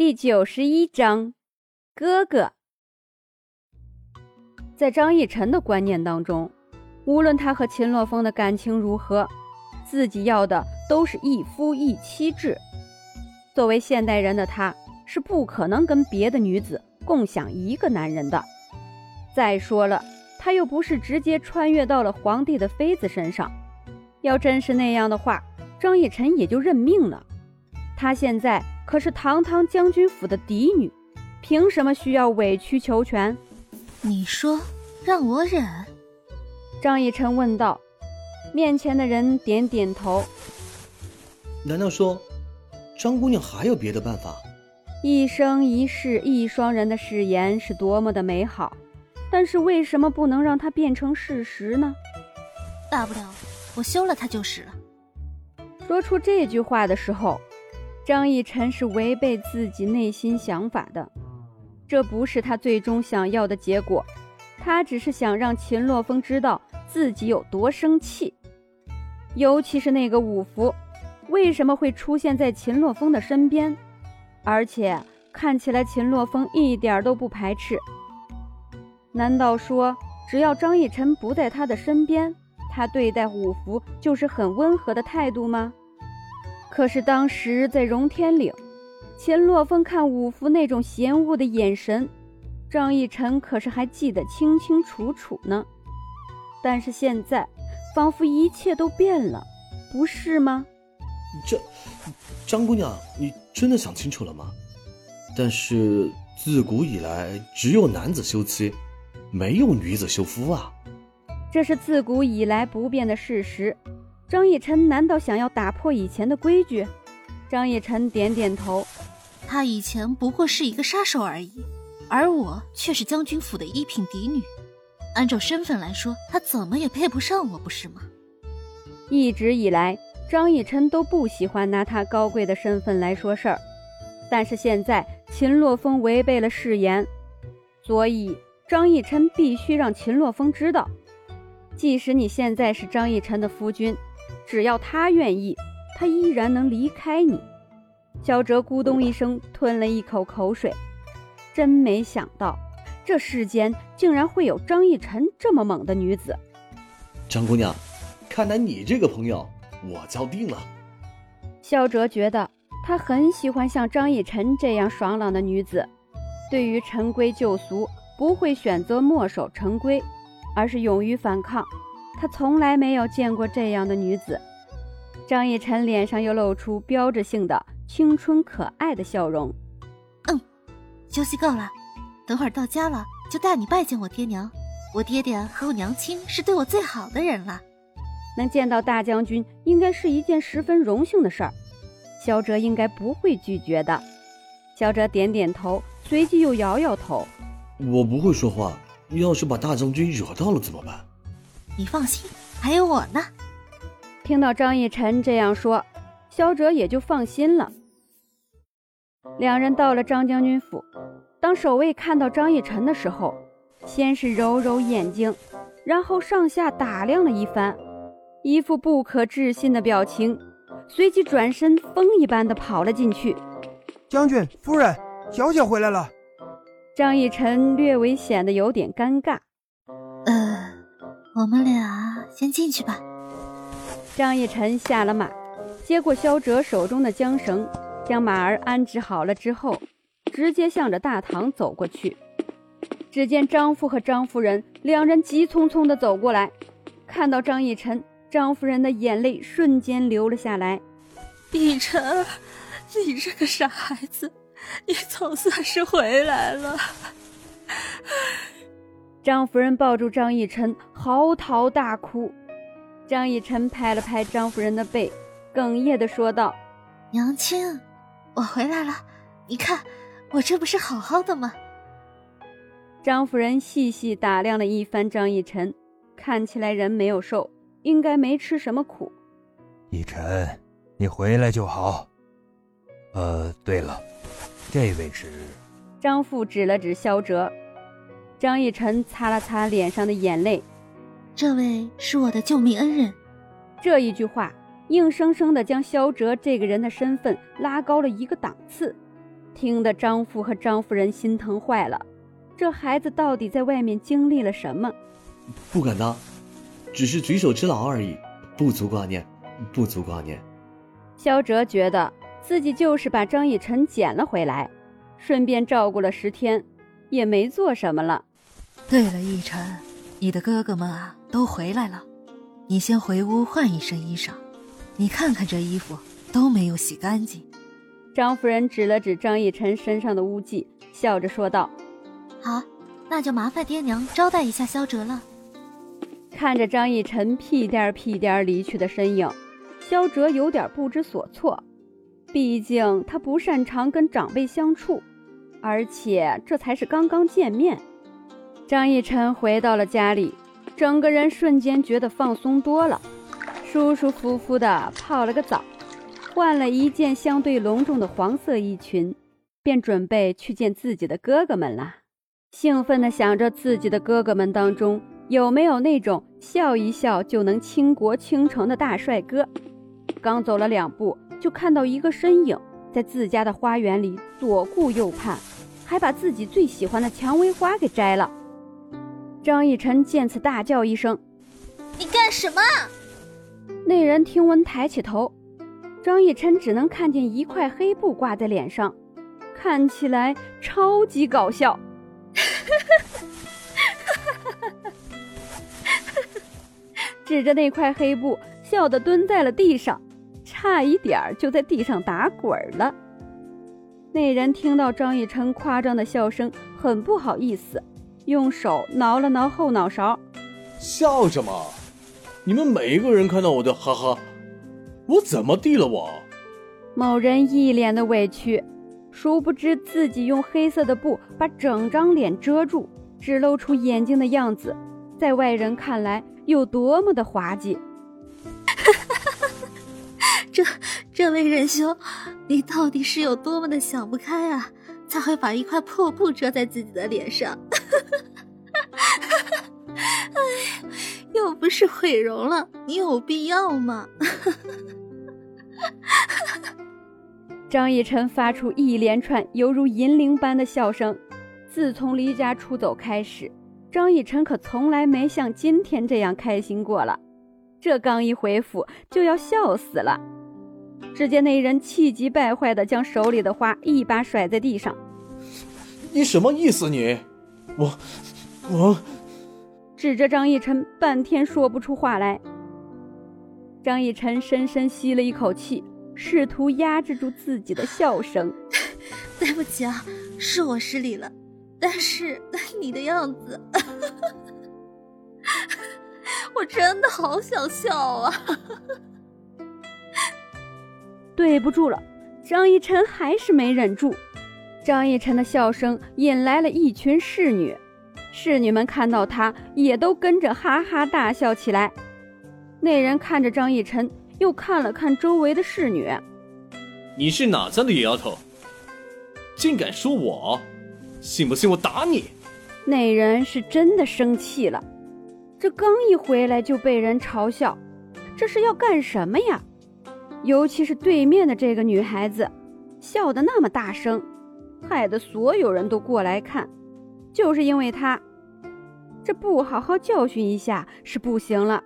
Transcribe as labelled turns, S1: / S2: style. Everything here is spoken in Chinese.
S1: 第九十一章，哥哥。在张逸晨的观念当中，无论他和秦洛风的感情如何，自己要的都是一夫一妻制。作为现代人的他，是不可能跟别的女子共享一个男人的。再说了，他又不是直接穿越到了皇帝的妃子身上。要真是那样的话，张逸晨也就认命了。他现在。可是堂堂将军府的嫡女，凭什么需要委曲求全？
S2: 你说让我忍？
S1: 张逸晨问道。面前的人点点头。
S3: 难道说，张姑娘还有别的办法？
S1: 一生一世一双人的誓言是多么的美好，但是为什么不能让它变成事实呢？
S2: 大不了我休了他就是了。
S1: 说出这句话的时候。张逸晨是违背自己内心想法的，这不是他最终想要的结果。他只是想让秦洛风知道自己有多生气，尤其是那个五福为什么会出现在秦洛风的身边，而且看起来秦洛风一点都不排斥。难道说只要张逸晨不在他的身边，他对待五福就是很温和的态度吗？可是当时在荣天岭，钱洛风看五福那种嫌恶的眼神，张逸晨可是还记得清清楚楚呢。但是现在，仿佛一切都变了，不是吗？
S3: 这，张姑娘，你真的想清楚了吗？但是自古以来，只有男子休妻，没有女子休夫啊。
S1: 这是自古以来不变的事实。张逸晨难道想要打破以前的规矩？张逸晨点点头。
S2: 他以前不过是一个杀手而已，而我却是将军府的一品嫡女。按照身份来说，他怎么也配不上我，不是吗？
S1: 一直以来，张逸晨都不喜欢拿他高贵的身份来说事儿。但是现在，秦洛风违背了誓言，所以张逸晨必须让秦洛风知道，即使你现在是张逸晨的夫君。只要他愿意，他依然能离开你。小哲咕咚一声吞了一口口水，真没想到，这世间竟然会有张逸晨这么猛的女子。
S3: 张姑娘，看来你这个朋友我交定了。
S1: 肖哲觉得他很喜欢像张逸晨这样爽朗的女子，对于陈规旧俗不会选择墨守成规，而是勇于反抗。他从来没有见过这样的女子，张逸晨脸上又露出标志性的青春可爱的笑容。
S2: 嗯，休息够了，等会儿到家了就带你拜见我爹娘。我爹爹和我娘亲是对我最好的人了。
S1: 能见到大将军，应该是一件十分荣幸的事儿，萧哲应该不会拒绝的。萧哲点点头，随即又摇摇头。
S3: 我不会说话，要是把大将军惹到了怎么办？
S2: 你放心，还有我呢。
S1: 听到张逸晨这样说，萧哲也就放心了。两人到了张将军府，当守卫看到张逸晨的时候，先是揉揉眼睛，然后上下打量了一番，一副不可置信的表情，随即转身风一般的跑了进去。
S4: 将军夫人，小姐回来了。
S1: 张逸晨略微显得有点尴尬。
S2: 呃。我们俩先进去吧。
S1: 张逸晨下了马，接过萧哲手中的缰绳，将马儿安置好了之后，直接向着大堂走过去。只见张父和张夫人两人急匆匆地走过来，看到张逸晨，张夫人的眼泪瞬间流了下来。
S2: 逸晨，你这个傻孩子，你总算是回来了。
S1: 张夫人抱住张逸晨，嚎啕大哭。张逸晨拍了拍张夫人的背，哽咽的说道：“
S2: 娘亲，我回来了，你看我这不是好好的吗？”
S1: 张夫人细细打量了一番张逸晨，看起来人没有瘦，应该没吃什么苦。
S5: 逸晨，你回来就好。呃，对了，这位是……
S1: 张父指了指萧哲。张逸晨擦了擦脸上的眼泪，
S2: 这位是我的救命恩人。
S1: 这一句话硬生生的将萧哲这个人的身份拉高了一个档次。听得张父和张夫人心疼坏了。这孩子到底在外面经历了什么？
S3: 不敢当，只是举手之劳而已，不足挂念，不足挂念。
S1: 萧哲觉得自己就是把张逸晨捡了回来，顺便照顾了十天，也没做什么了。
S2: 对了，逸晨，你的哥哥们啊都回来了，你先回屋换一身衣裳。你看看这衣服都没有洗干净。
S1: 张夫人指了指张逸晨身上的污迹，笑着说道。
S2: 好，那就麻烦爹娘招待一下萧哲了。
S1: 看着张逸晨屁颠儿屁颠儿离去的身影，萧哲有点不知所措。毕竟他不擅长跟长辈相处，而且这才是刚刚见面。张逸晨回到了家里，整个人瞬间觉得放松多了，舒舒服服的泡了个澡，换了一件相对隆重的黄色衣裙，便准备去见自己的哥哥们了。兴奋地想着自己的哥哥们当中有没有那种笑一笑就能倾国倾城的大帅哥。刚走了两步，就看到一个身影在自家的花园里左顾右盼，还把自己最喜欢的蔷薇花给摘了。张逸晨见此大叫一声：“
S2: 你干什么？”
S1: 那人听闻抬起头，张逸晨只能看见一块黑布挂在脸上，看起来超级搞笑。指着那块黑布，笑得蹲在了地上，差一点儿就在地上打滚了。那人听到张逸晨夸张的笑声，很不好意思，用手挠了挠后脑勺，
S3: 笑什么？你们每一个人看到我都哈哈，我怎么地了我？
S1: 某人一脸的委屈。殊不知自己用黑色的布把整张脸遮住，只露出眼睛的样子，在外人看来有多么的滑稽。
S2: 这这位仁兄，你到底是有多么的想不开啊，才会把一块破布遮在自己的脸上？哎，又不是毁容了，你有必要吗？
S1: 张逸晨发出一连串犹如银铃般的笑声。自从离家出走开始，张逸晨可从来没像今天这样开心过了。这刚一回府，就要笑死了。只见那人气急败坏地将手里的花一把甩在地上：“
S3: 你什么意思？你，我，我……”
S1: 指着张逸晨，半天说不出话来。张逸晨深深吸了一口气。试图压制住自己的笑声，
S2: 对不起啊，是我失礼了。但是你的样子，我真的好想笑啊！
S1: 对不住了，张逸晨还是没忍住。张逸晨的笑声引来了一群侍女，侍女们看到他，也都跟着哈哈大笑起来。那人看着张逸晨。又看了看周围的侍女，
S3: 你是哪家的野丫头？竟敢说我？信不信我打你？
S1: 那人是真的生气了，这刚一回来就被人嘲笑，这是要干什么呀？尤其是对面的这个女孩子，笑得那么大声，害得所有人都过来看，就是因为她，这不好好教训一下是不行了。